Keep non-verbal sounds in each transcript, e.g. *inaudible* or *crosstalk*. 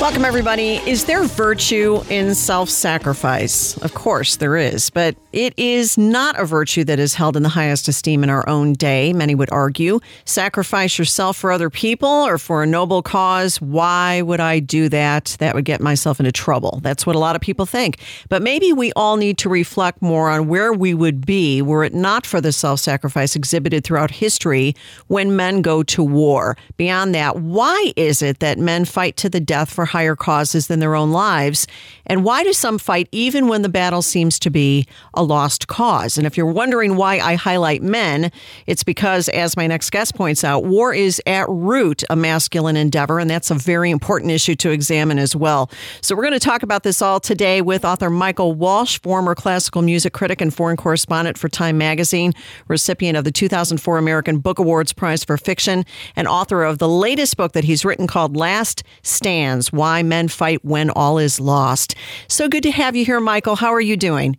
Welcome, everybody. Is there virtue in self sacrifice? Of course, there is, but it is not a virtue that is held in the highest esteem in our own day, many would argue. Sacrifice yourself for other people or for a noble cause. Why would I do that? That would get myself into trouble. That's what a lot of people think. But maybe we all need to reflect more on where we would be were it not for the self sacrifice exhibited throughout history when men go to war. Beyond that, why is it that men fight to the death for higher causes than their own lives? And why do some fight even when the battle seems to be a lost cause? And if you're wondering why I highlight men, it's because, as my next guest points out, war is at root a masculine endeavor, and that's a very important issue to examine as well. So, we're going to talk about this all today with author Michael Walsh, former classical music critic and foreign correspondent for Time Magazine, recipient of the 2004 American Book Awards Prize for Fiction, and author of the latest book that he's written called Last Stands Why Men Fight When All Is Lost. So good to have you here, Michael. How are you doing?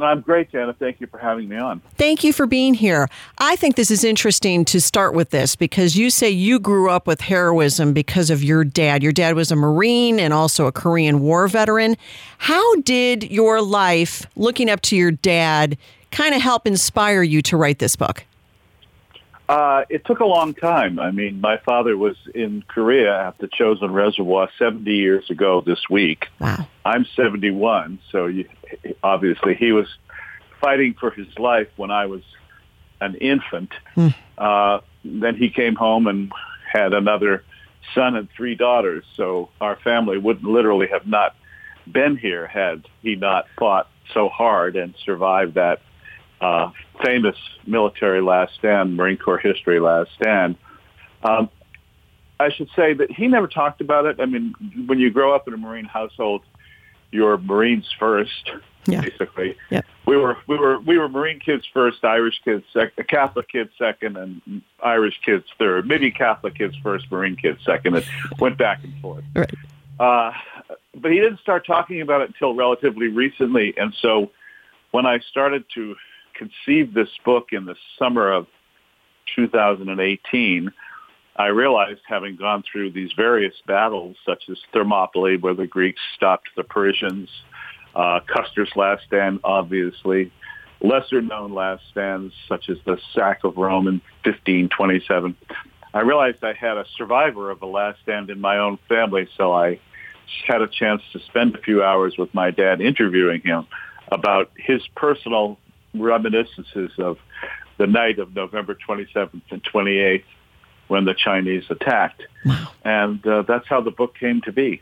I'm great, Janet. Thank you for having me on. Thank you for being here. I think this is interesting to start with this because you say you grew up with heroism because of your dad. Your dad was a Marine and also a Korean War veteran. How did your life, looking up to your dad, kind of help inspire you to write this book? Uh, it took a long time. I mean, my father was in Korea at the Chosin Reservoir 70 years ago this week. Wow. I'm 71, so you, obviously he was fighting for his life when I was an infant. Hmm. Uh, then he came home and had another son and three daughters. So our family would literally have not been here had he not fought so hard and survived that uh, famous military last stand, Marine Corps history last stand. Um, I should say that he never talked about it. I mean, when you grow up in a Marine household, you're Marines first, Yeah. basically. Yep. We were we were we were Marine kids first, Irish kids second, Catholic kids second, and Irish kids third. Maybe Catholic kids first, Marine kids second. It went back and forth. Right. Uh, but he didn't start talking about it until relatively recently, and so when I started to conceive this book in the summer of 2018, I realized, having gone through these various battles, such as Thermopylae, where the Greeks stopped the Persians, uh, Custer's last stand, obviously, lesser-known last stands, such as the sack of Rome in 1527. I realized I had a survivor of a last stand in my own family, so I had a chance to spend a few hours with my dad interviewing him about his personal reminiscences of the night of November 27th and 28th when the Chinese attacked. And uh, that's how the book came to be.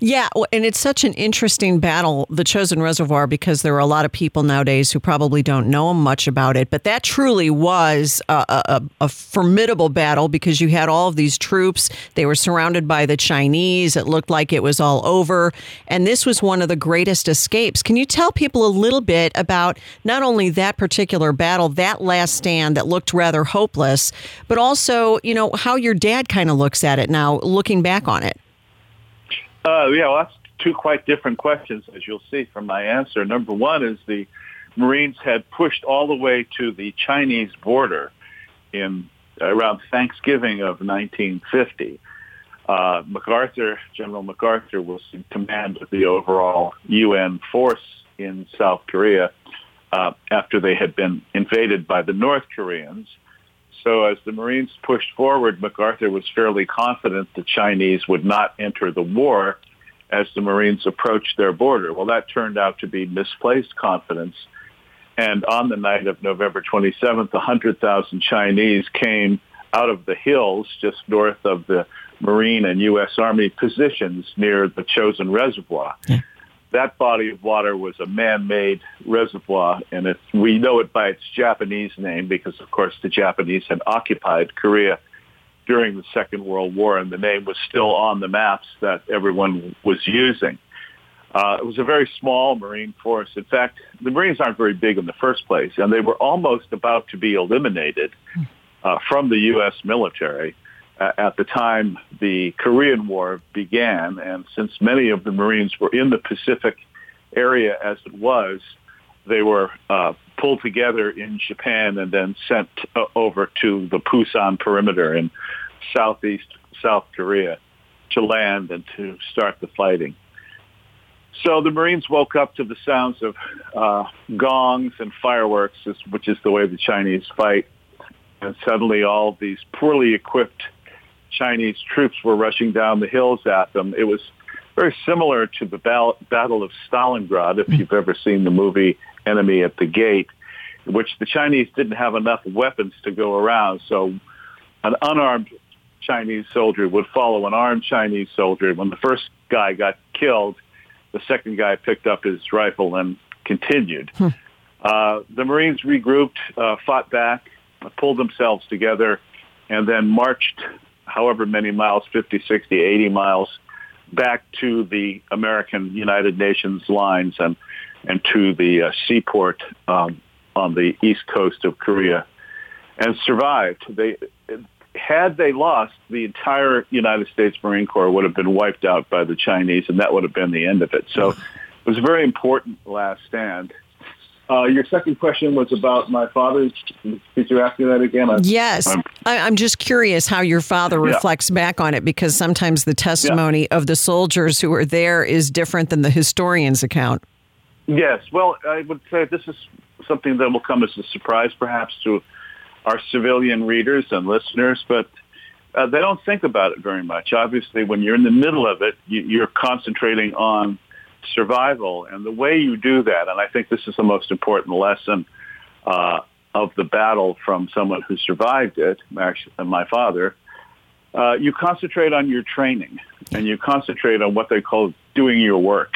Yeah, and it's such an interesting battle, the Chosin Reservoir, because there are a lot of people nowadays who probably don't know much about it. But that truly was a, a, a formidable battle because you had all of these troops. They were surrounded by the Chinese. It looked like it was all over. And this was one of the greatest escapes. Can you tell people a little bit about not only that particular battle, that last stand that looked rather hopeless, but also, you know, how your dad kind of looks at it now, looking back on it? Uh, yeah, well, that's two quite different questions, as you'll see from my answer. Number one is the Marines had pushed all the way to the Chinese border in around Thanksgiving of 1950. Uh, MacArthur, General MacArthur, was in command of the overall UN force in South Korea uh, after they had been invaded by the North Koreans. So as the Marines pushed forward, MacArthur was fairly confident the Chinese would not enter the war as the Marines approached their border. Well, that turned out to be misplaced confidence. And on the night of November 27th, 100,000 Chinese came out of the hills just north of the Marine and U.S. Army positions near the Chosin reservoir. Yeah. That body of water was a man-made reservoir, and we know it by its Japanese name because, of course, the Japanese had occupied Korea during the Second World War, and the name was still on the maps that everyone was using. Uh, it was a very small Marine force. In fact, the Marines aren't very big in the first place, and they were almost about to be eliminated uh, from the U.S. military at the time the Korean War began. And since many of the Marines were in the Pacific area as it was, they were uh, pulled together in Japan and then sent uh, over to the Pusan perimeter in southeast South Korea to land and to start the fighting. So the Marines woke up to the sounds of uh, gongs and fireworks, which is the way the Chinese fight. And suddenly all these poorly equipped Chinese troops were rushing down the hills at them. It was very similar to the Battle of Stalingrad, if you've ever seen the movie Enemy at the Gate, which the Chinese didn't have enough weapons to go around. So an unarmed Chinese soldier would follow an armed Chinese soldier. When the first guy got killed, the second guy picked up his rifle and continued. Hmm. Uh, the Marines regrouped, uh, fought back, pulled themselves together, and then marched however many miles, 50, 60, 80 miles, back to the American United Nations lines and, and to the uh, seaport um, on the east coast of Korea and survived. They, had they lost, the entire United States Marine Corps would have been wiped out by the Chinese, and that would have been the end of it. So it was a very important last stand. Uh, your second question was about my father. Did you ask me that again? I, yes. I'm, I'm, just curious how your father reflects yeah. back on it because sometimes the testimony yeah. of the soldiers who were there is different than the historian's account. Yes. Well, I would say this is something that will come as a surprise perhaps to our civilian readers and listeners, but uh, they don't think about it very much. Obviously, when you're in the middle of it, you, you're concentrating on survival. And the way you do that, and I think this is the most important lesson uh, of the battle from someone who survived it, my father, uh, you concentrate on your training and you concentrate on what they call doing your work.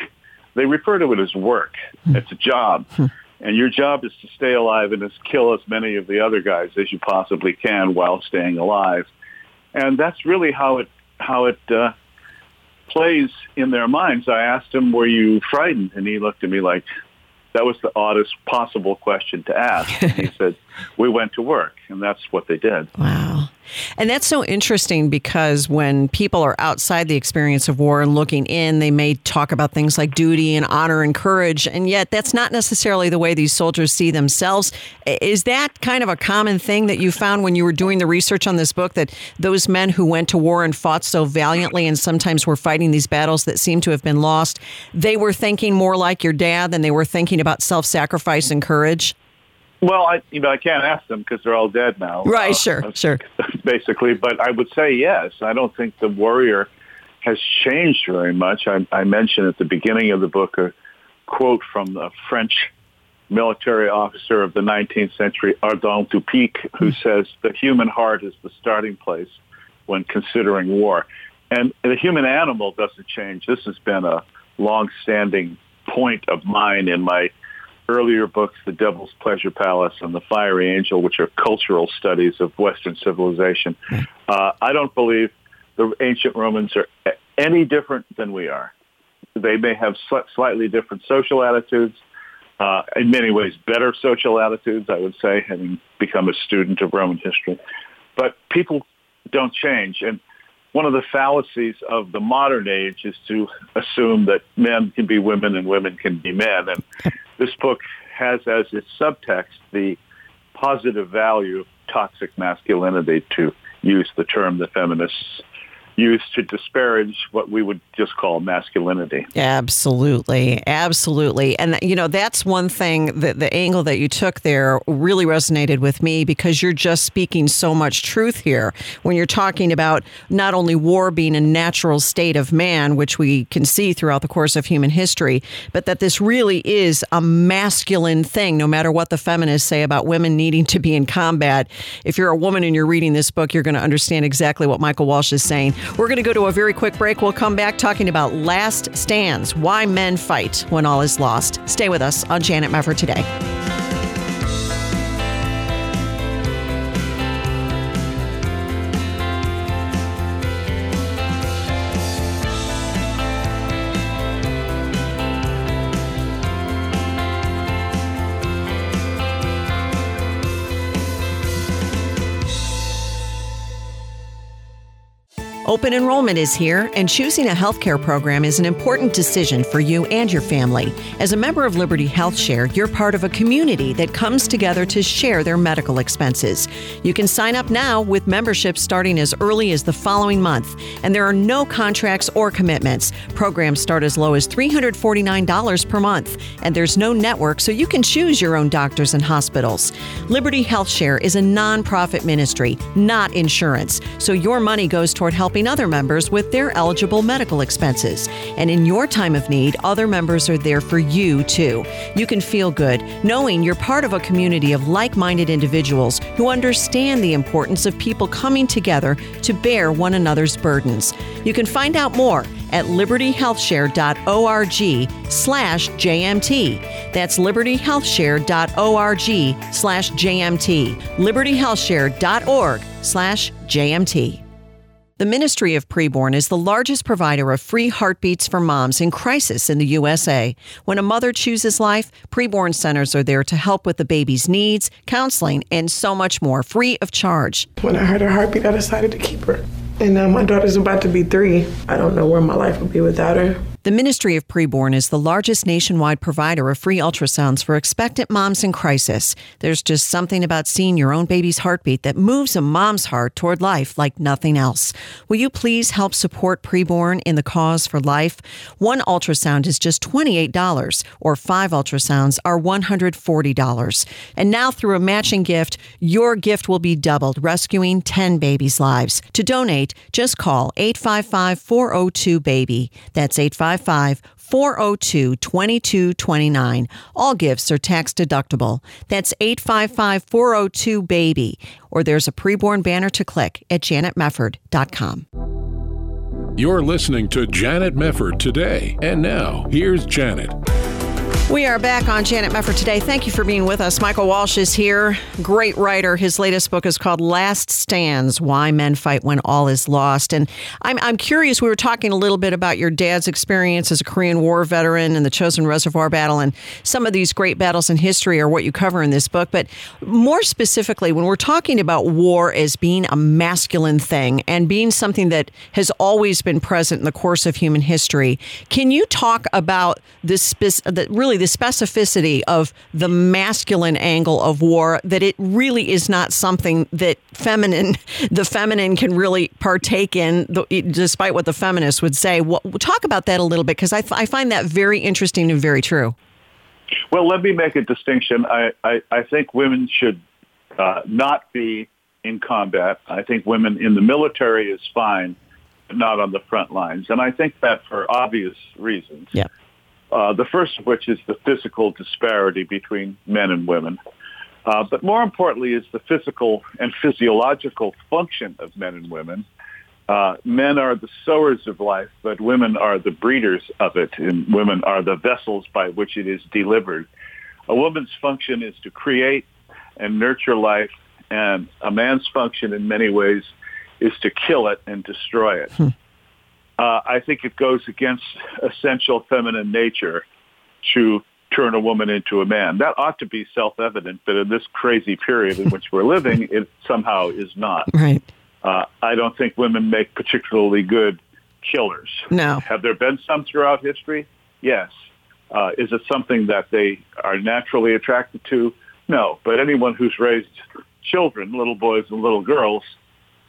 They refer to it as work. Hmm. It's a job. Hmm. And your job is to stay alive and to kill as many of the other guys as you possibly can while staying alive. And that's really how it how it uh, plays in their minds. I asked him, "Were you frightened?" And he looked at me like that was the oddest possible question to ask. he *laughs* said, "We went to work, and that's what they did." Wow. And that's so interesting because when people are outside the experience of war and looking in, they may talk about things like duty and honor and courage, and yet that's not necessarily the way these soldiers see themselves. Is that kind of a common thing that you found when you were doing the research on this book that those men who went to war and fought so valiantly and sometimes were fighting these battles that seem to have been lost, they were thinking more like your dad than they were thinking about self sacrifice and courage? Well, I you know I can't ask them because they're all dead now. Right, uh, sure, *laughs* sure. Basically, but I would say yes. I don't think the warrior has changed very much. I, I mentioned at the beginning of the book a quote from the French military officer of the 19th century, Ardant du Picq, who hmm. says the human heart is the starting place when considering war. And the human animal doesn't change. This has been a long-standing point of mine in my earlier books, The Devil's Pleasure Palace and The Fiery Angel, which are cultural studies of Western civilization. Uh, I don't believe the ancient Romans are any different than we are. They may have sl- slightly different social attitudes, uh, in many ways better social attitudes, I would say, having become a student of Roman history. But people don't change. And one of the fallacies of the modern age is to assume that men can be women and women can be men. And *laughs* this book has as its subtext the positive value of toxic masculinity, to use the term the feminists used to disparage what we would just call masculinity. Absolutely. Absolutely. And, you know, that's one thing that the angle that you took there really resonated with me because you're just speaking so much truth here when you're talking about not only war being a natural state of man, which we can see throughout the course of human history, but that this really is a masculine thing, no matter what the feminists say about women needing to be in combat. If you're a woman and you're reading this book, you're going to understand exactly what Michael Walsh is saying. We're going to go to a very quick break. We'll come back talking about last stands, why men fight when all is lost. Stay with us on Janet Mefford today. Open enrollment is here, and choosing a healthcare program is an important decision for you and your family. As a member of Liberty Health Share, you're part of a community that comes together to share their medical expenses. You can sign up now with membership starting as early as the following month, and there are no contracts or commitments. Programs start as low as $349 per month, and there's no network, so you can choose your own doctors and hospitals. Liberty Health Share is a nonprofit ministry, not insurance, so your money goes toward helping helping other members with their eligible medical expenses. And in your time of need, other members are there for you too. You can feel good knowing you're part of a community of like minded individuals who understand the importance of people coming together to bear one another's burdens. You can find out more at libertyhealthshare.org slash JMT. That's libertyhealthshare.org slash JMT. libertyhealthshare.org slash JMT. The Ministry of Preborn is the largest provider of free heartbeats for moms in crisis in the USA. When a mother chooses life, preborn centers are there to help with the baby's needs, counseling, and so much more, free of charge. When I heard her heartbeat, I decided to keep her. And now my daughter's about to be three. I don't know where my life would be without her. The Ministry of Preborn is the largest nationwide provider of free ultrasounds for expectant moms in crisis. There's just something about seeing your own baby's heartbeat that moves a mom's heart toward life like nothing else. Will you please help support Preborn in the cause for life? One ultrasound is just $28, or five ultrasounds are $140. And now, through a matching gift, your gift will be doubled, rescuing 10 babies' lives. To donate, just call 855 402 BABY. That's 855 402 2229. All gifts are tax deductible. That's 855 402 BABY. Or there's a preborn banner to click at janetmefford.com. You're listening to Janet Mefford today. And now, here's Janet. We are back on Janet Mefford today. Thank you for being with us. Michael Walsh is here, great writer. His latest book is called Last Stands Why Men Fight When All Is Lost. And I'm, I'm curious, we were talking a little bit about your dad's experience as a Korean War veteran and the Chosin Reservoir Battle, and some of these great battles in history are what you cover in this book. But more specifically, when we're talking about war as being a masculine thing and being something that has always been present in the course of human history, can you talk about this, the, really the specificity of the masculine angle of war that it really is not something that feminine *laughs* the feminine can really partake in despite what the feminists would say. Well, talk about that a little bit because I, I find that very interesting and very true. Well let me make a distinction. I, I, I think women should uh, not be in combat. I think women in the military is fine but not on the front lines. And i think that for obvious reasons. Yeah uh, the first of which is the physical disparity between men and women. Uh, but more importantly is the physical and physiological function of men and women. Uh, men are the sowers of life, but women are the breeders of it, and women are the vessels by which it is delivered. A woman's function is to create and nurture life, and a man's function in many ways is to kill it and destroy it. Uh, I think it goes against essential feminine nature to turn a woman into a man. That ought to be self-evident, but in this crazy period in which we're living, it somehow is not. Right. Uh, I don't think women make particularly good killers. No. Have there been some throughout history? Yes. Uh, is it something that they are naturally attracted to? No. But anyone who's raised children, little boys and little girls,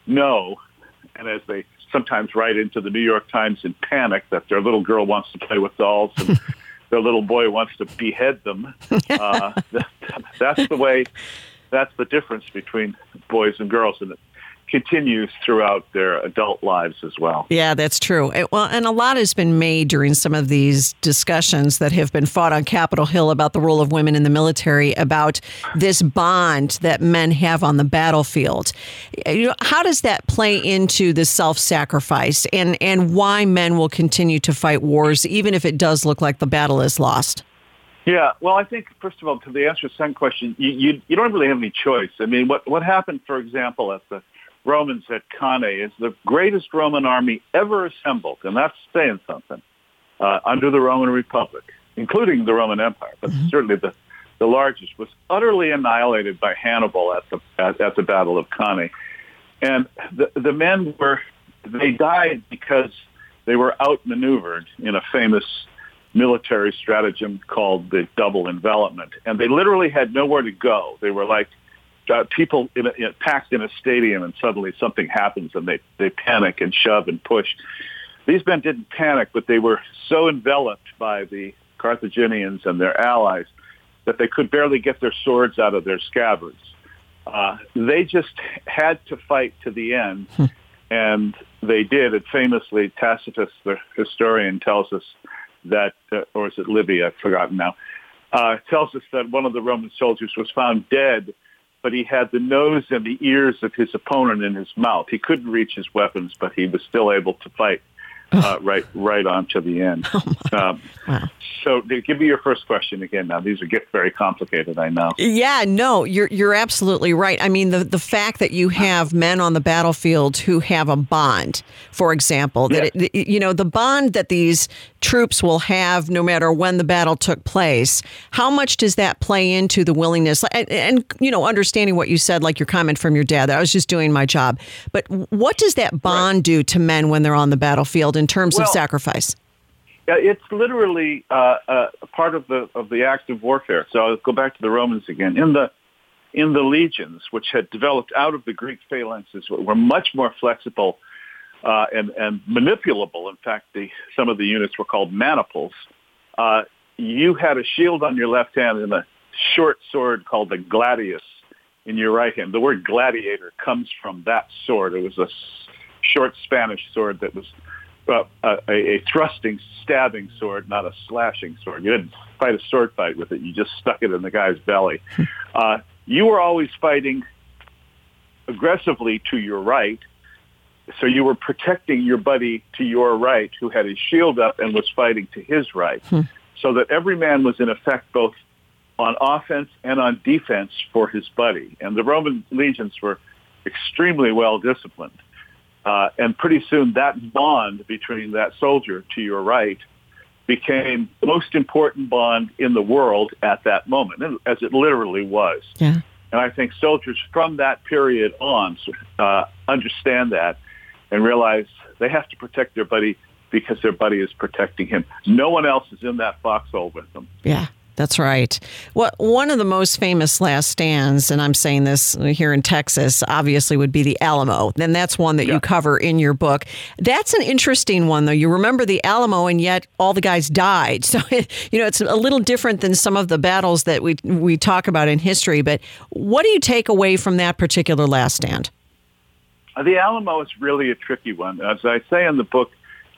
know, and as they sometimes write into the New York Times in panic that their little girl wants to play with dolls and *laughs* their little boy wants to behead them. *laughs* Uh, that, *laughs* that's the way. That's the difference between boys and girls, and continues throughout their adult lives as well. Yeah, that's true. It, well, and a lot has been made during some of these discussions that have been fought on Capitol Hill about the role of women in the military, about this bond that men have on the battlefield. You know, how does that play into the self-sacrifice and and why men will continue to fight wars even if it does look like the battle is lost? Yeah, well, I think first of all, to the answer to the second question, you, you you don't really have any choice. I mean, what what happened, for example, at the Romans at Cannae is the greatest Roman army ever assembled, and that's saying something, uh, under the Roman Republic, including the Roman Empire, but mm-hmm. certainly the, the largest, was utterly annihilated by Hannibal at the, at, at the Battle of Cannae. And the, the men were, they died because they were outmaneuvered in a famous military stratagem called the double envelopment. And they literally had nowhere to go. They were like uh, people in a, in, packed in a stadium and suddenly something happens and they, they panic and shove and push. These men didn't panic, but they were so enveloped by the Carthaginians and their allies that they could barely get their swords out of their scabbards. Uh, they just had to fight to the end, hmm. and they did. And famously, Tacitus, the historian, tells us that, uh, or is it Livy? I've forgotten now. Uh, tells us that one of the Roman soldiers was found dead but he had the nose and the ears of his opponent in his mouth. He couldn't reach his weapons, but he was still able to fight uh, right right on to the end. *laughs* Oh um, wow. So, give me your first question again. Now, these are get very complicated. I know. Yeah, no, you're you're absolutely right. I mean, the the fact that you have men on the battlefield who have a bond, for example, that it, you know the bond that these troops will have no matter when the battle took place. How much does that play into the willingness and, and you know understanding what you said, like your comment from your dad? That I was just doing my job, but what does that bond right. do to men when they're on the battlefield? In terms well, of sacrifice? It's literally uh, uh, part of the of the act of warfare. So I'll go back to the Romans again. In the in the legions, which had developed out of the Greek phalanxes, were much more flexible uh, and, and manipulable. In fact, the, some of the units were called maniples. Uh, you had a shield on your left hand and a short sword called the gladius in your right hand. The word gladiator comes from that sword. It was a short Spanish sword that was uh, a, a thrusting, stabbing sword, not a slashing sword. You didn't fight a sword fight with it. You just stuck it in the guy's belly. *laughs* Uh, you were always fighting aggressively to your right. So you were protecting your buddy to your right who had his shield up and was fighting to his right. Hmm. So that every man was in effect both on offense and on defense for his buddy. And the Roman legions were extremely well disciplined. Uh, and pretty soon that bond between that soldier to your right became the most important bond in the world at that moment, as it literally was. Yeah. And I think soldiers from that period on uh, understand that and realize they have to protect their buddy because their buddy is protecting him. No one else is in that foxhole with them. Yeah. That's right. What one of the most famous last stands, and I'm saying this here in Texas, obviously would be the Alamo. And that's one that yeah. you cover in your book. That's an interesting one, though. You remember the Alamo, and yet all the guys died. *laughs* So you know it's a little different than some of the battles that we we talk about in history. But what do you take away from that particular last stand? Uh, the Alamo is really a tricky one, as I say in the book.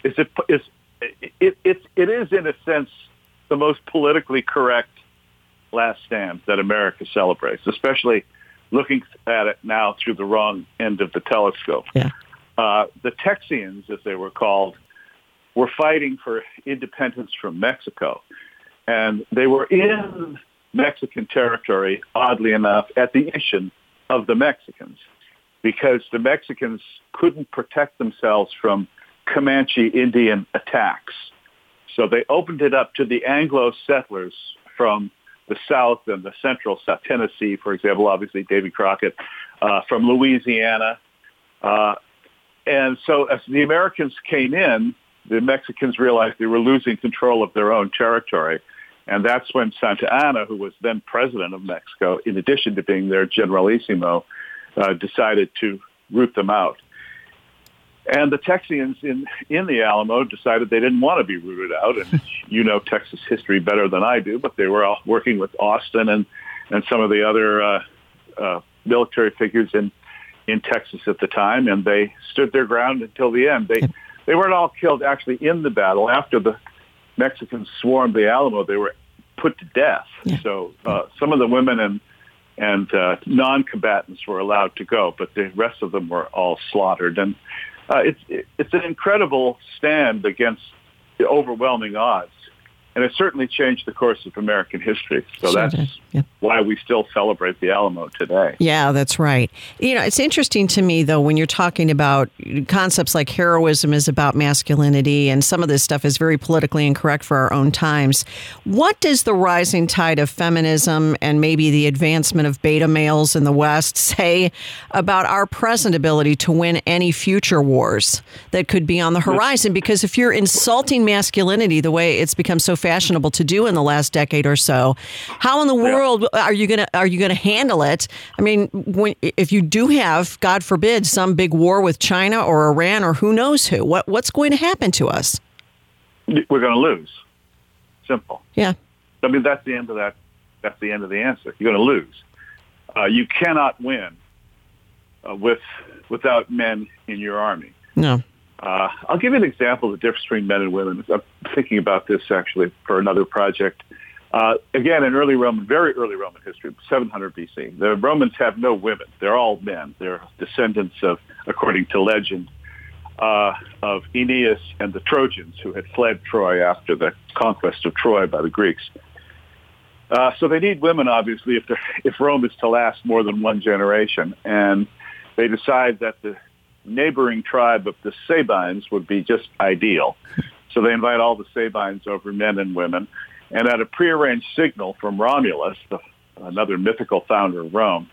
Is it is it, it, it, it is in a sense the most politically correct last stand that America celebrates, especially looking at it now through the wrong end of the telescope. Yeah. Uh, the Texians, as they were called, were fighting for independence from Mexico. And they were in Mexican territory, oddly enough, at the issue of the Mexicans, because the Mexicans couldn't protect themselves from Comanche Indian attacks. So they opened it up to the Anglo settlers from the South and the Central South, Tennessee, for example, obviously Davy Crockett, uh, from Louisiana. Uh, and so as the Americans came in, the Mexicans realized they were losing control of their own territory. And that's when Santa Anna, who was then president of Mexico, in addition to being their generalissimo, uh, decided to root them out. And the Texians in, in the Alamo decided they didn't want to be rooted out. And *laughs* you know Texas history better than I do, but they were all working with Austin and, and some of the other uh, uh, military figures in, in Texas at the time, and they stood their ground until the end. They they weren't all killed actually in the battle. After the Mexicans swarmed the Alamo, they were put to death. Yeah. So uh, some of the women and and uh, non-combatants were allowed to go, but the rest of them were all slaughtered. And uh, it's it's an incredible stand against the overwhelming odds and it certainly changed the course of American history. So Sure that's. Yeah. why we still celebrate the Alamo today. Yeah, that's right. You know, it's interesting to me, though, when you're talking about concepts like heroism is about masculinity, and some of this stuff is very politically incorrect for our own times. What does the rising tide of feminism and maybe the advancement of beta males in the West *laughs* say about our present ability to win any future wars that could be on the horizon? Because if you're insulting masculinity the way it's become so fashionable to do in the last decade or so, how in the world are you gonna are you gonna handle it? I mean, when if you do have, God forbid, some big war with China or Iran or who knows who, what what's going to happen to us? We're going to lose. Simple. Yeah, I mean, that's the end of that. That's the end of the answer. You're going to lose. Uh, you cannot win uh, with without men in your army. no, Uh, I'll give you an example of the difference between men and women. I'm thinking about this actually for another project. Uh, again, in early Roman, very early Roman history, 700 BC, the Romans have no women. They're all men. They're descendants of, according to legend, uh, of Aeneas and the Trojans who had fled Troy after the conquest of Troy by the Greeks. Uh, so they need women, obviously, if, if Rome is to last more than one generation. And they decide that the neighboring tribe of the Sabines would be just ideal. So they invite all the Sabines over, men and women. And at a prearranged signal from Romulus, the, another mythical founder of Rome,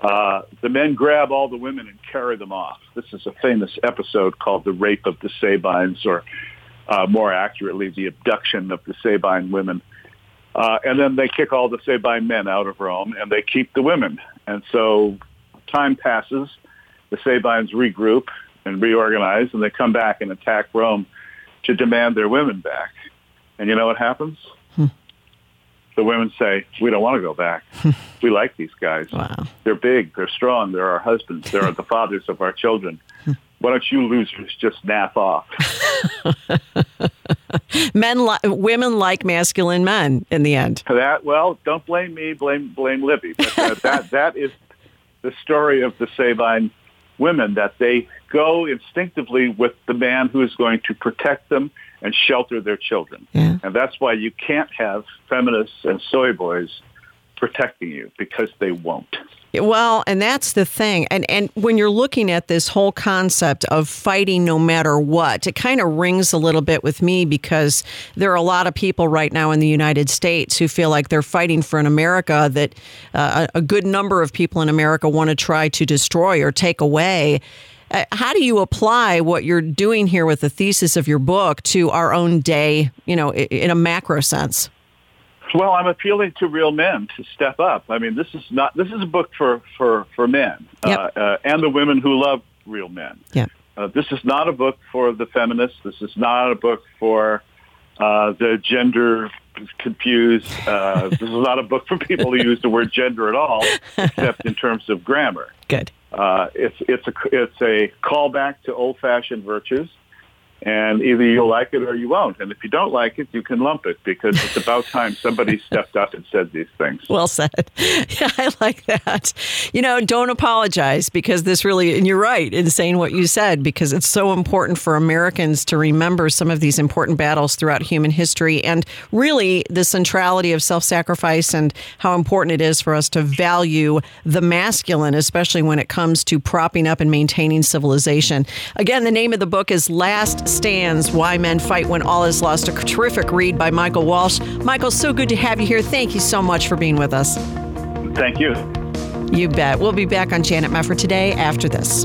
uh, the men grab all the women and carry them off. This is a famous episode called the Rape of the Sabines, or uh, more accurately, the abduction of the Sabine women. Uh, and then they kick all the Sabine men out of Rome, and they keep the women. And so time passes, the Sabines regroup and reorganize, and they come back and attack Rome to demand their women back. And you know what happens? The women say, "We don't want to go back. we like these guys. wow. They're big. They're strong. They're our husbands. They're the *laughs* fathers of our children. Why don't you losers just nap off?" *laughs* Men, li- women like masculine men in the end. That well, don't blame me. Blame blame Livy. But uh, that that is the story of the Sabine women that they go instinctively with the man who is going to protect them and shelter their children. Yeah. And that's why you can't have feminists and soy boys protecting you because they won't. Well, and that's the thing. And and when you're looking at this whole concept of fighting no matter what, it kind of rings a little bit with me because there are a lot of people right now in the United States who feel like they're fighting for an America that uh, a good number of people in America want to try to destroy or take away. Uh, How do you apply what you're doing here with the thesis of your book to our own day, you know, in a macro sense? Well, I'm appealing to real men to step up. I mean, this is not this is a book for for for men Yep. uh, uh, and the women who love real men. Yeah. Uh, this is not a book for the feminists. This is not a book for uh, the gender confused. Uh, *laughs* this is not a book for people who use the word gender at all, except in terms of grammar. Good. Uh, it's it's a it's a callback to old fashioned virtues, and either you'll like it or you won't. And if you don't like it, you can lump it because it's about time somebody *laughs* stepped up and said these things. Well said. *laughs* Yeah, I like that. You know, don't apologize because this really, and you're right in saying what you said, because it's so important for Americans to remember some of these important battles throughout human history and really the centrality of self sacrifice and how important it is for us to value the masculine, especially when it comes to propping up and maintaining civilization. Again, the name of the book is Last Stands Why Men Fight When All Is Lost, a terrific read by Michael Walsh. Michael, so good to have you here. Thank you so much for being with us. Thank you. You bet. We'll be back on Janet Mefford today after this.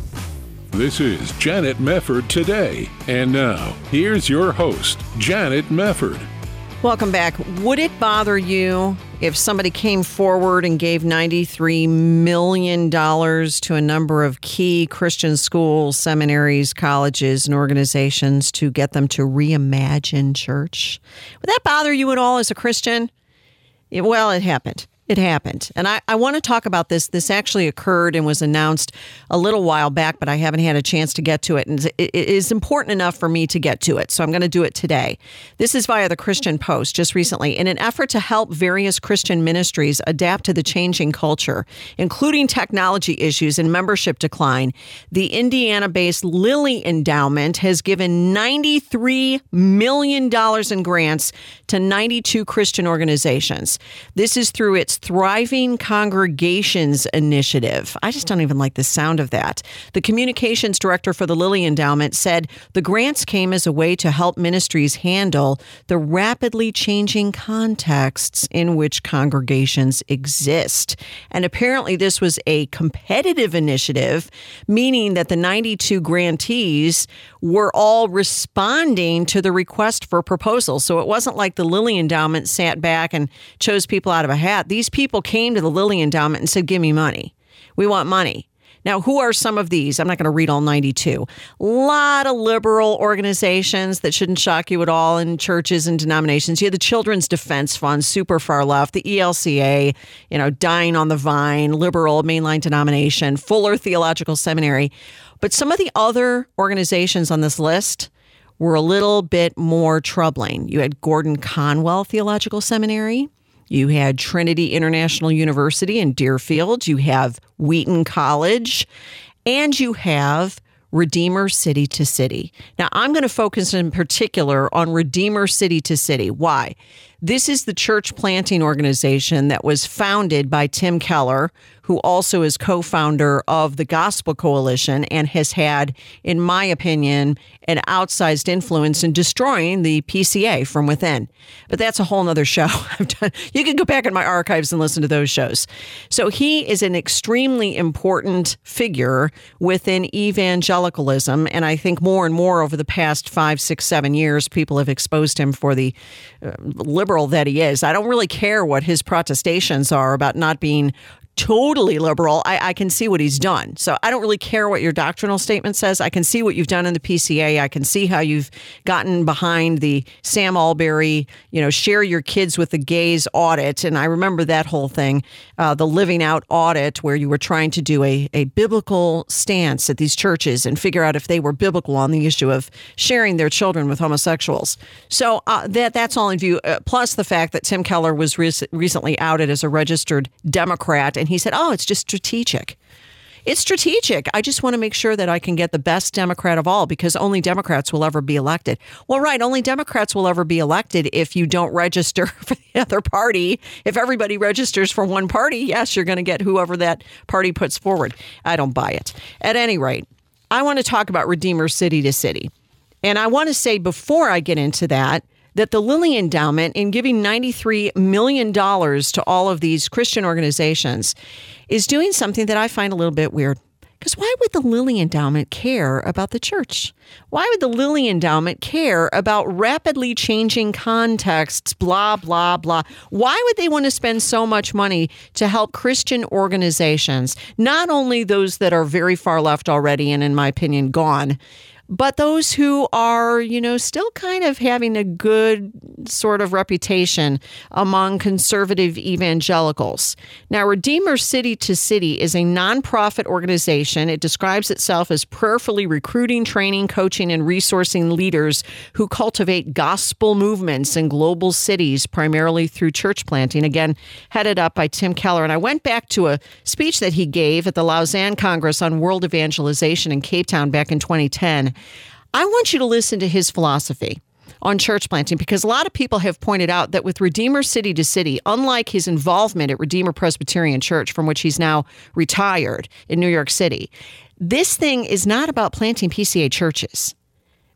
This is Janet Mefford today. And now, here's your host, Janet Mefford. Welcome back. Would it bother you if somebody came forward and gave $93 million to a number of key Christian schools, seminaries, colleges, and organizations to get them to reimagine church? Would that bother you at all as a Christian? It, well, it happened. It happened. And I, I want to talk about this. This actually occurred and was announced a little while back, but I haven't had a chance to get to it. And it is important enough for me to get to it. So I'm going to do it today. This is via the Christian Post just recently. In an effort to help various Christian ministries adapt to the changing culture, including technology issues and membership decline, the Indiana based Lilly Endowment has given $93 million in grants to 92 Christian organizations. This is through its Thriving Congregations Initiative. I just don't even like the sound of that. The communications director for the Lilly Endowment said the grants came as a way to help ministries handle the rapidly changing contexts in which congregations exist. And apparently, this was a competitive initiative, meaning that the 92 grantees were all responding to the request for proposals. So it wasn't like the Lilly Endowment sat back and chose people out of a hat. These people came to the Lilly Endowment and said, Give me money. We want money. Now, who are some of these? I'm not going to read all 92. A lot of liberal organizations that shouldn't shock you at all in churches and denominations. You have the Children's Defense Fund, super far left, the ELCA, you know, Dying on the Vine, liberal mainline denomination, Fuller Theological Seminary. But some of the other organizations on this list were a little bit more troubling. You had Gordon Conwell Theological Seminary. You had Trinity International University in Deerfield. You have Wheaton College. And you have Redeemer City to City. Now, I'm going to focus in particular on Redeemer City to City. Why? This is the church planting organization that was founded by Tim Keller, who also is co founder of the Gospel Coalition and has had, in my opinion, an outsized influence in destroying the PCA from within. But that's a whole nother show. *laughs* You can go back in my archives and listen to those shows. So he is an extremely important figure within evangelicalism. And I think more and more over the past five, six, seven years, people have exposed him for the uh, liberal that he is. I don't really care what his protestations are about not being totally liberal, I, I, can see what he's done. So I don't really care what your doctrinal statement says. I can see what you've done in the PCA. I can see how you've gotten behind the Sam Allberry, you know, share your kids with the gays audit. And I remember that whole thing, uh, the living out audit, where you were trying to do a, a biblical stance at these churches and figure out if they were biblical on the issue of sharing their children with homosexuals. So uh, that that's all in view. Uh, plus the fact that Tim Keller was re- recently outed as a registered Democrat and he said, Oh, it's just strategic. It's strategic. I just want to make sure that I can get the best Democrat of all because only Democrats will ever be elected. Well, right, only Democrats will ever be elected if you don't register *laughs* for the other party. If everybody registers for one party, yes, you're going to get whoever that party puts forward. I don't buy it. At any rate, I want to talk about Redeemer City to City. And I want to say before I get into that, that the Lilly Endowment, in giving $93 million to all of these Christian organizations, is doing something that I find a little bit weird. Because why would the Lilly Endowment care about the church? Why would the Lilly Endowment care about rapidly changing contexts, blah, blah, blah? Why would they want to spend so much money to help Christian organizations, not only those that are very far left already and, in my opinion, gone, but those who are, you know, still kind of having a good sort of reputation among conservative evangelicals. Now, Redeemer City to City is a nonprofit organization. It describes itself as prayerfully recruiting, training, coaching, and resourcing leaders who cultivate gospel movements in global cities, primarily through church planting. Again, headed up by Tim Keller. And I went back to a speech that he gave at the Lausanne Congress on World Evangelization in Cape Town back in 2010. I want you to listen to his philosophy on church planting because a lot of people have pointed out that with Redeemer City to City, unlike his involvement at Redeemer Presbyterian Church, from which he's now retired in New York City, this thing is not about planting PCA churches.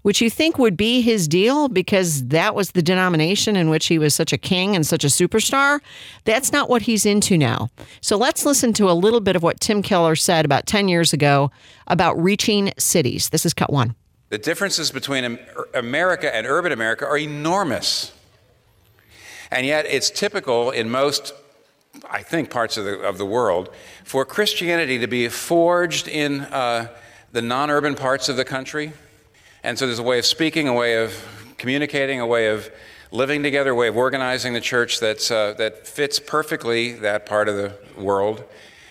Which you think would be his deal because that was the denomination in which he was such a king and such a superstar. That's not what he's into now. So let's listen to a little bit of what Tim Keller said about 10 years ago about reaching cities. This is cut one. The differences between America and urban America are enormous. And yet, it's typical in most, I think, parts of the, of the world for Christianity to be forged in uh, the non urban parts of the country. And so there's a way of speaking, a way of communicating, a way of living together, a way of organizing the church that's, uh, that fits perfectly that part of the world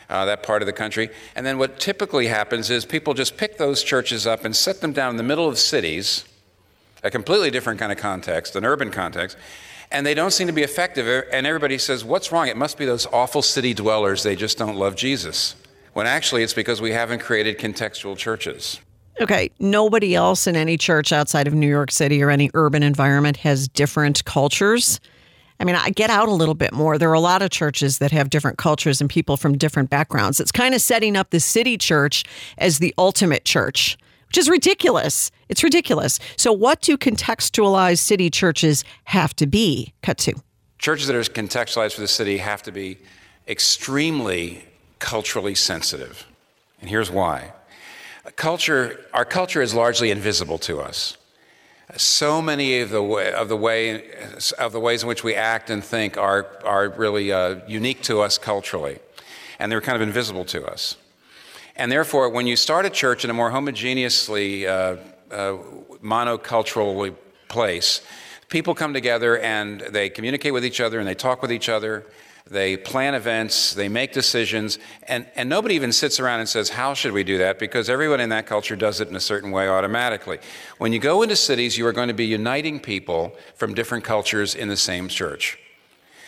uh, that part of the country. And then what typically happens is people just pick those churches up and set them down in the middle of cities, a completely different kind of context, an urban context, and they don't seem to be effective. And everybody says, What's wrong? It must be those awful city dwellers. They just don't love Jesus. When actually it's because we haven't created contextual churches. Okay, nobody else in any church outside of New York City or any urban environment has different cultures. I mean, I get out a little bit more. There are a lot of churches that have different cultures and people from different backgrounds. It's kind of setting up the city church as the ultimate church, which is ridiculous. It's ridiculous. So, what do contextualized city churches have to be? Cut to. Churches that are contextualized for the city have to be extremely culturally sensitive. And here's why. Culture, our culture is largely invisible to us. So many of the way, of the way of the ways in which we act and think are are really uh, unique to us culturally, and they're kind of invisible to us. And therefore, when you start a church in a more homogeneously uh, uh, monocultural place, people come together and they communicate with each other and they talk with each other they plan events, they make decisions, and, and nobody even sits around and says, How should we do that? Because everyone in that culture does it in a certain way automatically. When you go into cities, you are going to be uniting people from different cultures in the same church.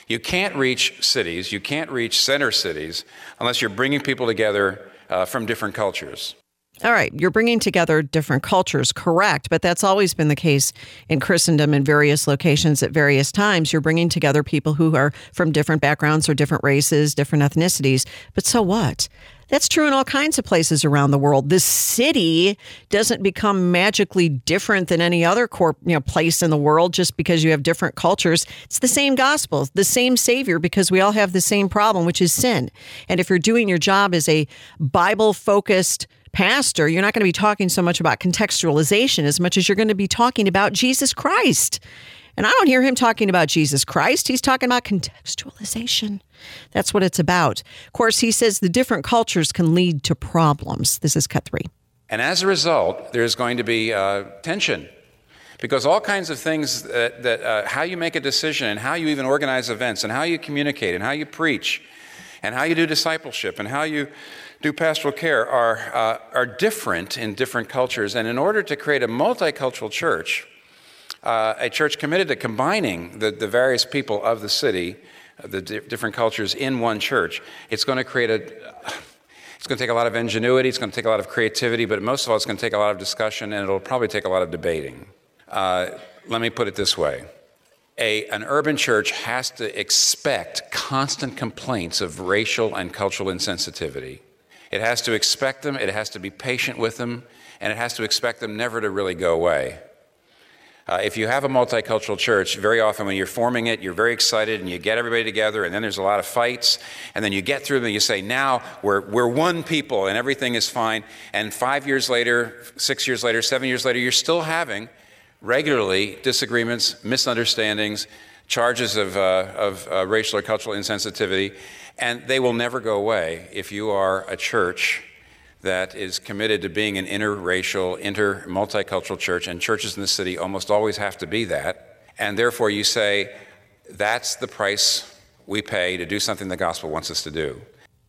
You can't reach cities, you can't reach center cities, unless you're bringing people together uh, from different cultures. All right, you're bringing together different cultures, correct, but that's always been the case in Christendom in various locations at various times. You're bringing together people who are from different backgrounds or different races, different ethnicities. But so what? That's true in all kinds of places around the world. The city doesn't become magically different than any other corp, you know, place in the world just because you have different cultures. It's the same gospel, the same Savior, because we all have the same problem, which is sin. And if you're doing your job as a Bible focused pastor, you're not going to be talking so much about contextualization as much as you're going to be talking about Jesus Christ. And I don't hear him talking about Jesus Christ. He's talking about contextualization. That's what it's about. Of course, he says the different cultures can lead to problems. This is cut three. And as a result, there's going to be uh, tension because all kinds of things that, that uh, how you make a decision and how you even organize events and how you communicate and how you preach and how you do discipleship and how you do pastoral care are, uh, are different in different cultures. And in order to create a multicultural church, uh, a church committed to combining the, the various people of the city, the di- different cultures in one church, it's going to create a. It's going to take a lot of ingenuity, it's going to take a lot of creativity, but most of all, it's going to take a lot of discussion and it'll probably take a lot of debating. Uh, let me put it this way a, an urban church has to expect constant complaints of racial and cultural insensitivity. It has to expect them, it has to be patient with them, and it has to expect them never to really go away. Uh, if you have a multicultural church, very often when you're forming it, you're very excited and you get everybody together, and then there's a lot of fights, and then you get through them and you say, Now we're, we're one people and everything is fine. And five years later, six years later, seven years later, you're still having regularly disagreements, misunderstandings, charges of, uh, of uh, racial or cultural insensitivity. And they will never go away if you are a church that is committed to being an interracial, inter multicultural church, and churches in the city almost always have to be that. And therefore, you say, that's the price we pay to do something the gospel wants us to do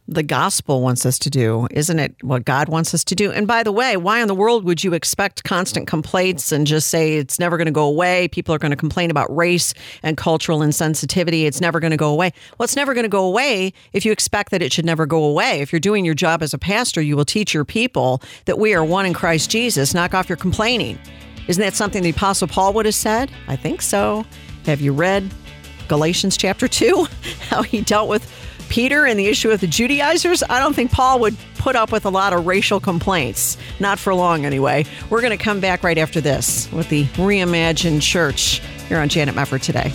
the gospel wants us to do, isn't it? What God wants us to do. And by the way, why in the world would you expect constant complaints and just say it's never going to go away? People are going to complain about race and cultural insensitivity. It's never going to go away. Well, it's never going to go away if you expect that it should never go away. If you're doing your job as a pastor, you will teach your people that we are one in Christ Jesus. Knock off your complaining. Isn't that something the Apostle Paul would have said? I think so. Have you read Galatians chapter 2? *laughs* How he dealt with Peter and the issue of the Judaizers, I don't think Paul would put up with a lot of racial complaints. Not for long, anyway. We're going to come back right after this with the reimagined church here on Janet Mefford today.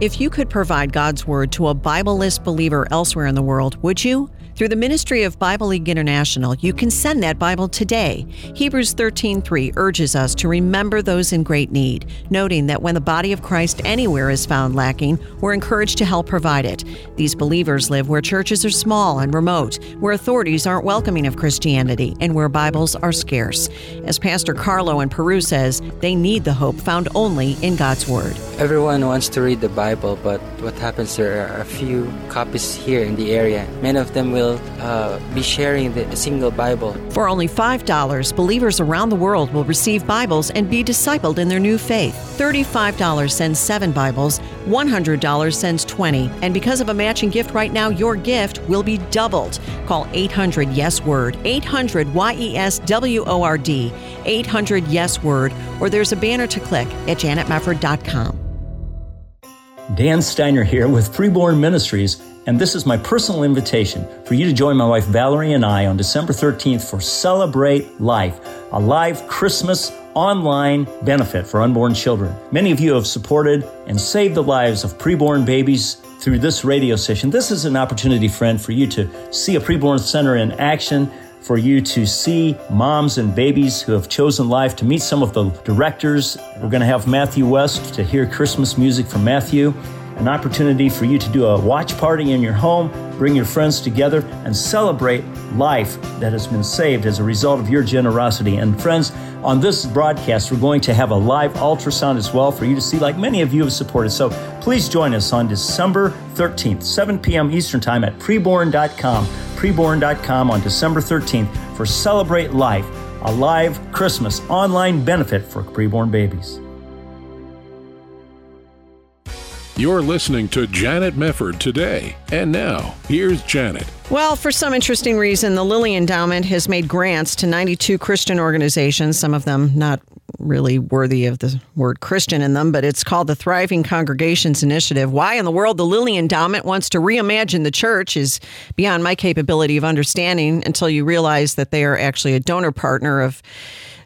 If you could provide God's Word to a Bibleless believer elsewhere in the world, would you? Through the ministry of Bible League International, you can send that Bible today. Hebrews 13:3 urges us to remember those in great need, noting that when the body of Christ anywhere is found lacking, we're encouraged to help provide it. These believers live where churches are small and remote, where authorities aren't welcoming of Christianity, and where Bibles are scarce. As Pastor Carlo in Peru says, they need the hope found only in God's Word. Everyone wants to read the Bible, but what happens there are a few copies here in the area. Many of them will will uh, be sharing the single Bible. For only $5, believers around the world will receive Bibles and be discipled in their new faith. $35 sends seven Bibles, $100 sends 20. And because of a matching gift right now, your gift will be doubled. Call 800 Yes Word, 800 Y E S W O R D, 800 Yes Word, or there's a banner to click at janetmefford.com. Dan Steiner here with Preborn Ministries and this is my personal invitation for you to join my wife Valerie and I on December 13th for Celebrate Life, a live Christmas online benefit for unborn children. Many of you have supported and saved the lives of preborn babies through this radio session. This is an opportunity, friend, for you to see a preborn center in action for you to see moms and babies who have chosen life, to meet some of the directors. We're going to have Matthew West to hear Christmas music from Matthew an opportunity for you to do a watch party in your home, bring your friends together, and celebrate life that has been saved as a result of your generosity. And friends, on this broadcast, we're going to have a live ultrasound as well for you to see, like many of you have supported. So please join us on December 13th, 7 p.m. Eastern Time at preborn.com, preborn.com on December 13th for Celebrate Life, a live Christmas online benefit for preborn babies. You're listening to Janet Mefford today. And now, here's Janet. Well, for some interesting reason, the Lilly Endowment has made grants to 92 Christian organizations, some of them not really worthy of the word Christian in them, but it's called the Thriving Congregations Initiative. Why in the world the Lilly Endowment wants to reimagine the church is beyond my capability of understanding until you realize that they are actually a donor partner of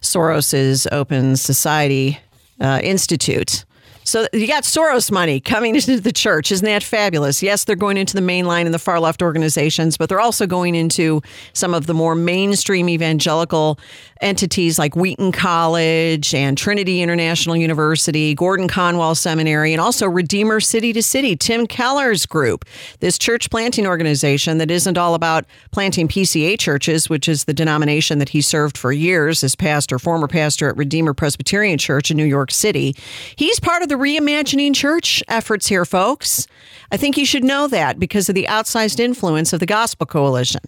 Soros's Open Society uh, Institute. So you got Soros money coming *laughs* into the church. Isn't that fabulous? Yes, they're going into the mainline and the far left organizations, but they're also going into some of the more mainstream evangelical entities like Wheaton College and Trinity International University, Gordon Conwell Seminary, and also Redeemer City to City, Tim Keller's group, this church planting organization that isn't all about planting PCA churches, which is the denomination that he served for years as pastor, former pastor at Redeemer Presbyterian Church in New York City. He's part of the reimagining church efforts here, folks. I think you should know that because of the outsized influence of the Gospel Coalition.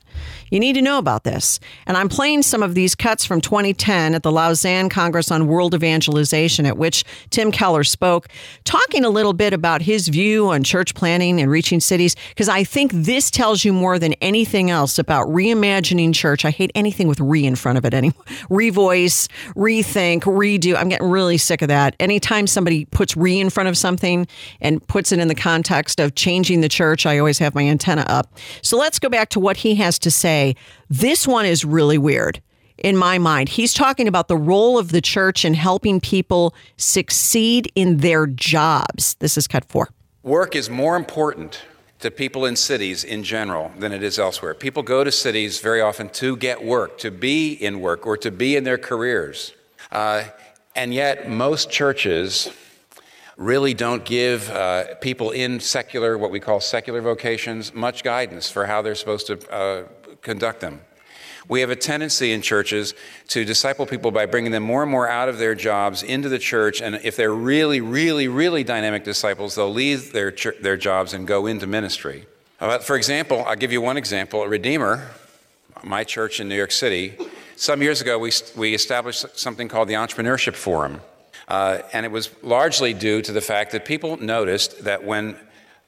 You need to know about this. And I'm playing some of these cuts from 2010 at the Lausanne Congress on World Evangelization, at which Tim Keller spoke, talking a little bit about his view on church planting and reaching cities, because I think this tells you more than anything else about reimagining church. I hate anything with re in front of it anymore. *laughs* Revoice, rethink, redo. I'm getting really sick of that. Anytime somebody puts re in front of something and puts it in the context of changing the church, I always have my antenna up. So let's go back to what he has to say. This one is really weird in my mind. He's talking about the role of the church in helping people succeed in their jobs. This is cut four. Work is more important to people in cities in general than it is elsewhere. People go to cities very often to get work, to be in work, or to be in their careers. Uh, and yet, most churches really don't give uh, people in secular, what we call secular vocations, much guidance for how they're supposed to uh, conduct them. We have a tendency in churches to disciple people by bringing them more and more out of their jobs into the church. And if they're really, really, really dynamic disciples, they'll leave their, ch- their jobs and go into ministry. Uh, for example, I'll give you one example. Redeemer, my church in New York City, some years ago we, we established something called the Entrepreneurship Forum. Uh, and it was largely due to the fact that people noticed that when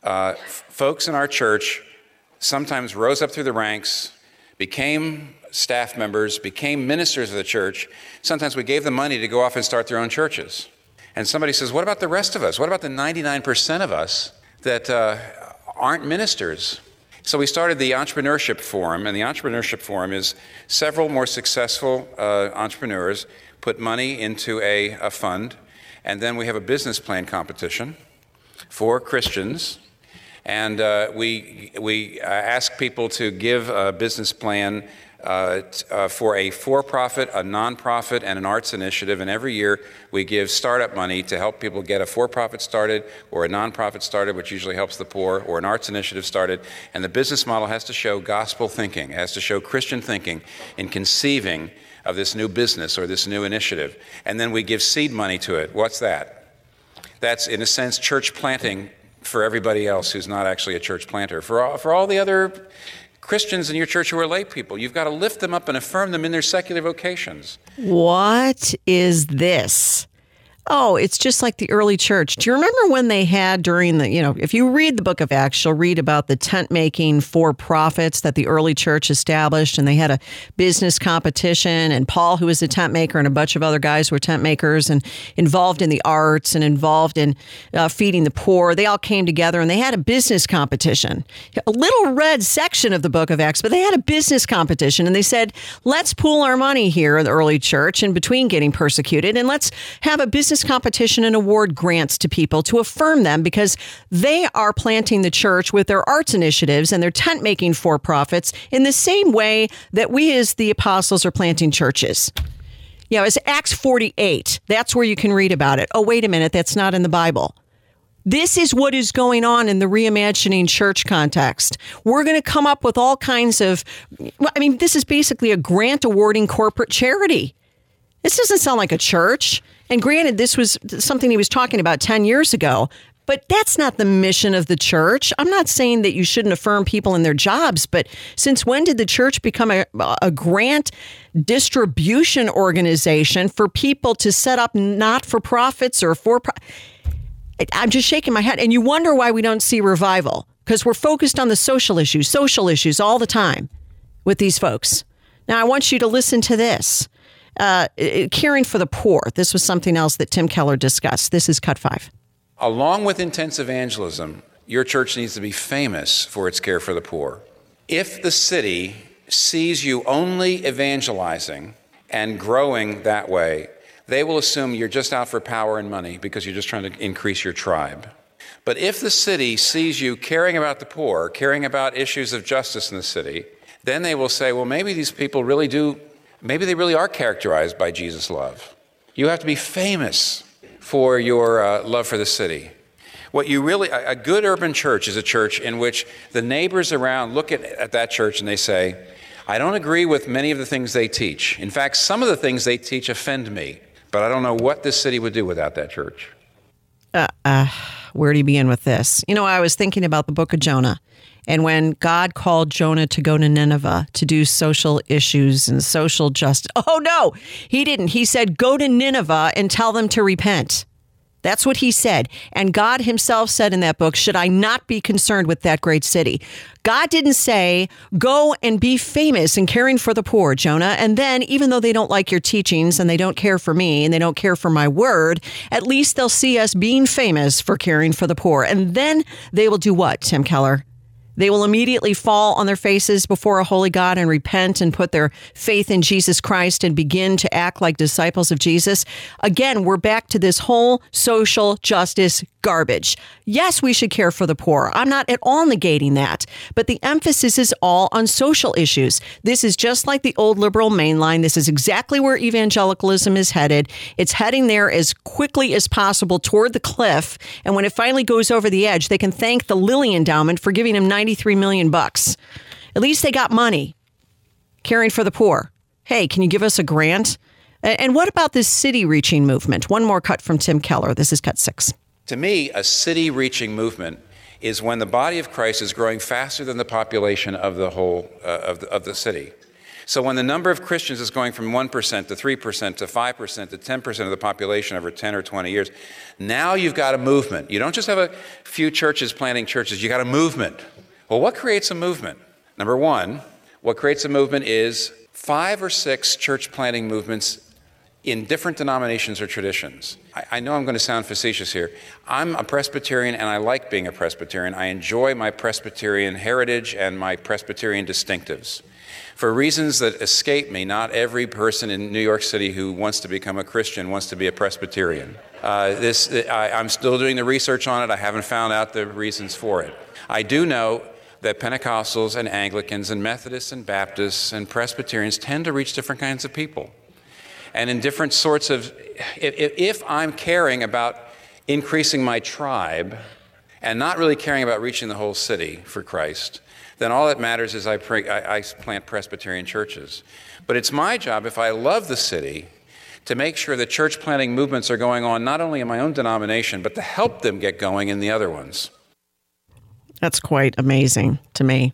uh, f- folks in our church sometimes rose up through the ranks, became staff members, became ministers of the church, sometimes we gave them money to go off and start their own churches. And somebody says, What about the rest of us? What about the 99% of us that uh, aren't ministers? So we started the Entrepreneurship Forum, and the Entrepreneurship Forum is several more successful uh, entrepreneurs put money into a, a fund, and then we have a business plan competition for Christians and uh, we, we uh, ask people to give a business plan uh, uh, for a for profit, a non-profit, and an arts initiative. And every year we give startup money to help people get a for profit started or a non-profit started, which usually helps the poor, or an arts initiative started. And the business model has to show gospel thinking, has to show Christian thinking in conceiving of this new business or this new initiative. And then we give seed money to it. What's that? That's, in a sense, church planting for everybody else who's not actually a church planter. For all, for all the other Christians in your church who are lay people, you've got to lift them up and affirm them in their secular vocations. What is this? Oh, it's just like the early church. Do you remember when they had during the, you know, if you read the book of Acts, you'll read about the tent making for profits that the early church established, and they had a business competition. And Paul, who was a tent maker, and a bunch of other guys were tent makers and involved in the arts and involved in uh, feeding the poor. They all came together and they had a business competition. A little read section of the book of Acts, but they had a business competition. And they said, let's pool our money here in the early church in between getting persecuted, and let's have a business competition and award grants to people to affirm them because they are planting the church with their arts initiatives and their tent making for profits in the same way that we as the apostles are planting churches. Yeah, it's Acts 48. That's where you can read about it. Oh, wait a minute, that's not in the Bible. This is what is going on in the reimagining church context. We're going to come up with all kinds of, I mean, this is basically a grant awarding corporate charity. This doesn't sound like a church. And granted, this was something he was talking about 10 years ago, but that's not the mission of the church. I'm not saying that you shouldn't affirm people in their jobs, but since when did the church become a, a grant distribution organization for people to set up not for profits or for I'm just shaking my head. And you wonder why we don't see revival because we're focused on the social issues, social issues all the time with these folks. Now, I want you to listen to this. Uh, caring for the poor. This was something else that Tim Keller discussed. This is cut five. Along with intense evangelism, your church needs to be famous for its care for the poor. If the city sees you only evangelizing and growing that way, they will assume you're just out for power and money because you're just trying to increase your tribe. But if the city sees you caring about the poor, caring about issues of justice in the city, then they will say, well, maybe these people really do maybe they really are characterized by Jesus' love. You have to be famous for your uh, love for the city. What you really, a, good urban church is a church in which the neighbors around look at, at that church and they say, I don't agree with many of the things they teach. In fact, some of the things they teach offend me, but I don't know what this city would do without that church. Uh, uh, where do you begin with this? You know, I was thinking about the book of Jonah. And when God called Jonah to go to Nineveh to do social issues and social justice, oh no, he didn't. He said, Go to Nineveh and tell them to repent. That's what he said. And God himself said in that book, Should I not be concerned with that great city? God didn't say, Go and be famous in caring for the poor, Jonah. And then, even though they don't like your teachings and they don't care for me and they don't care for my word, at least they'll see us being famous for caring for the poor. And then they will do what, Tim Keller? They will immediately fall on their faces before a holy God and repent and put their faith in Jesus Christ and begin to act like disciples of Jesus. Again, we're back to this whole social justice garbage. Yes, we should care for the poor. I'm not at all negating that. But the emphasis is all on social issues. This is just like the old liberal mainline. This is exactly where evangelicalism is headed. It's heading there as quickly as possible toward the cliff. And when it finally goes over the edge, they can thank the Lilly Endowment for giving them 93 million bucks. At least they got money caring for the poor. Hey, can you give us a grant? And what about this city reaching movement? One more cut from Tim Keller. This is cut six. To me, a city reaching movement is when the body of Christ is growing faster than the population of the whole uh, of, the, of the city. So when the number of Christians is going from 1% to 3% to 5% to 10% of the population over 10 or 20 years, now you've got a movement. You don't just have a few churches planting churches, you got a movement. Well, what creates a movement? Number one, what creates a movement is five or six church planting movements in different denominations or traditions. I, I, know I'm going to sound facetious here. I'm a Presbyterian and I like being a Presbyterian. I enjoy my Presbyterian heritage and my Presbyterian distinctives. For reasons that escape me, not every person in New York City who wants to become a Christian wants to be a Presbyterian. Uh, this, I, I'm still doing the research on it. I haven't found out the reasons for it. I do know that Pentecostals and Anglicans and Methodists and Baptists and Presbyterians tend to reach different kinds of people and in different sorts of. If, if I'm caring about increasing my tribe and not really caring about reaching the whole city for Christ, then all that matters is I, pray, I, I plant Presbyterian churches. But it's my job, if I love the city, to make sure that church planting movements are going on not only in my own denomination, but to help them get going in the other ones. That's quite amazing to me.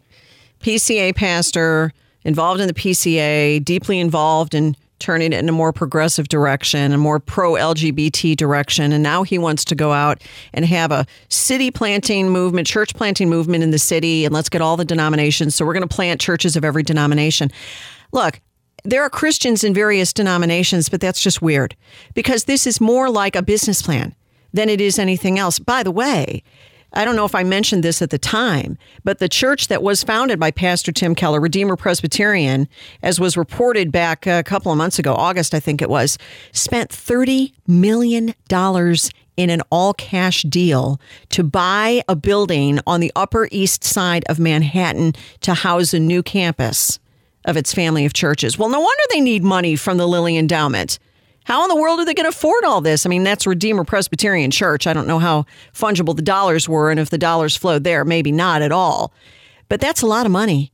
PCA pastor, involved in the PCA, deeply involved in turning it in a more progressive direction, a more pro LGBT direction. And now he wants to go out and have a city planting movement, church planting movement in the city, and let's get all the denominations. So we're going to plant churches of every denomination. Look, there are Christians in various denominations, but that's just weird because this is more like a business plan than it is anything else. By the way, I don't know if I mentioned this at the time, but the church that was founded by Pastor Tim Keller, Redeemer Presbyterian, as was reported back a couple of months ago, August, I think it was, spent $30 million in an all cash deal to buy a building on the Upper East Side of Manhattan to house a new campus of its family of churches. Well, no wonder they need money from the Lilly Endowment. How in the world are they going to afford all this? I mean, that's Redeemer Presbyterian Church. I don't know how fungible the dollars were and if the dollars flowed there, maybe not at all. But that's a lot of money.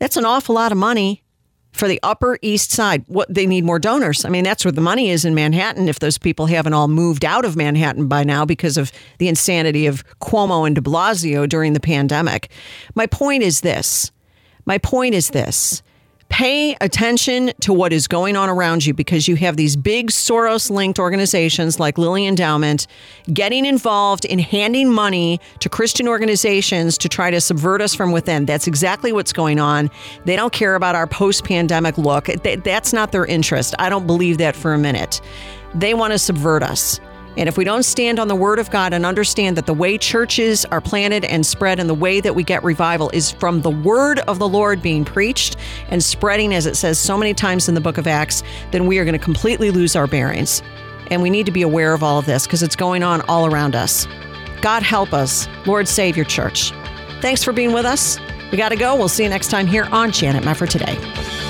That's an awful lot of money for the Upper East Side. What they need more donors. I mean, that's where the money is in Manhattan. If those people haven't all moved out of Manhattan by now because of the insanity of Cuomo and De Blasio during the pandemic. My point is this. My point is this. Pay attention to what is going on around you because you have these big Soros linked organizations like Lilly Endowment getting involved in handing money to Christian organizations to try to subvert us from within. That's exactly what's going on. They don't care about our post pandemic look. That's not their interest. I don't believe that for a minute. They want to subvert us. And if we don't stand on the word of God and understand that the way churches are planted and spread and the way that we get revival is from the word of the Lord being preached and spreading, as it says so many times in the book of Acts, then we are going to completely lose our bearings. And we need to be aware of all of this because it's going on all around us. God help us. Lord, save your church. Thanks for being with us. We got to go. We'll see you next time here on Janet Mefford Today.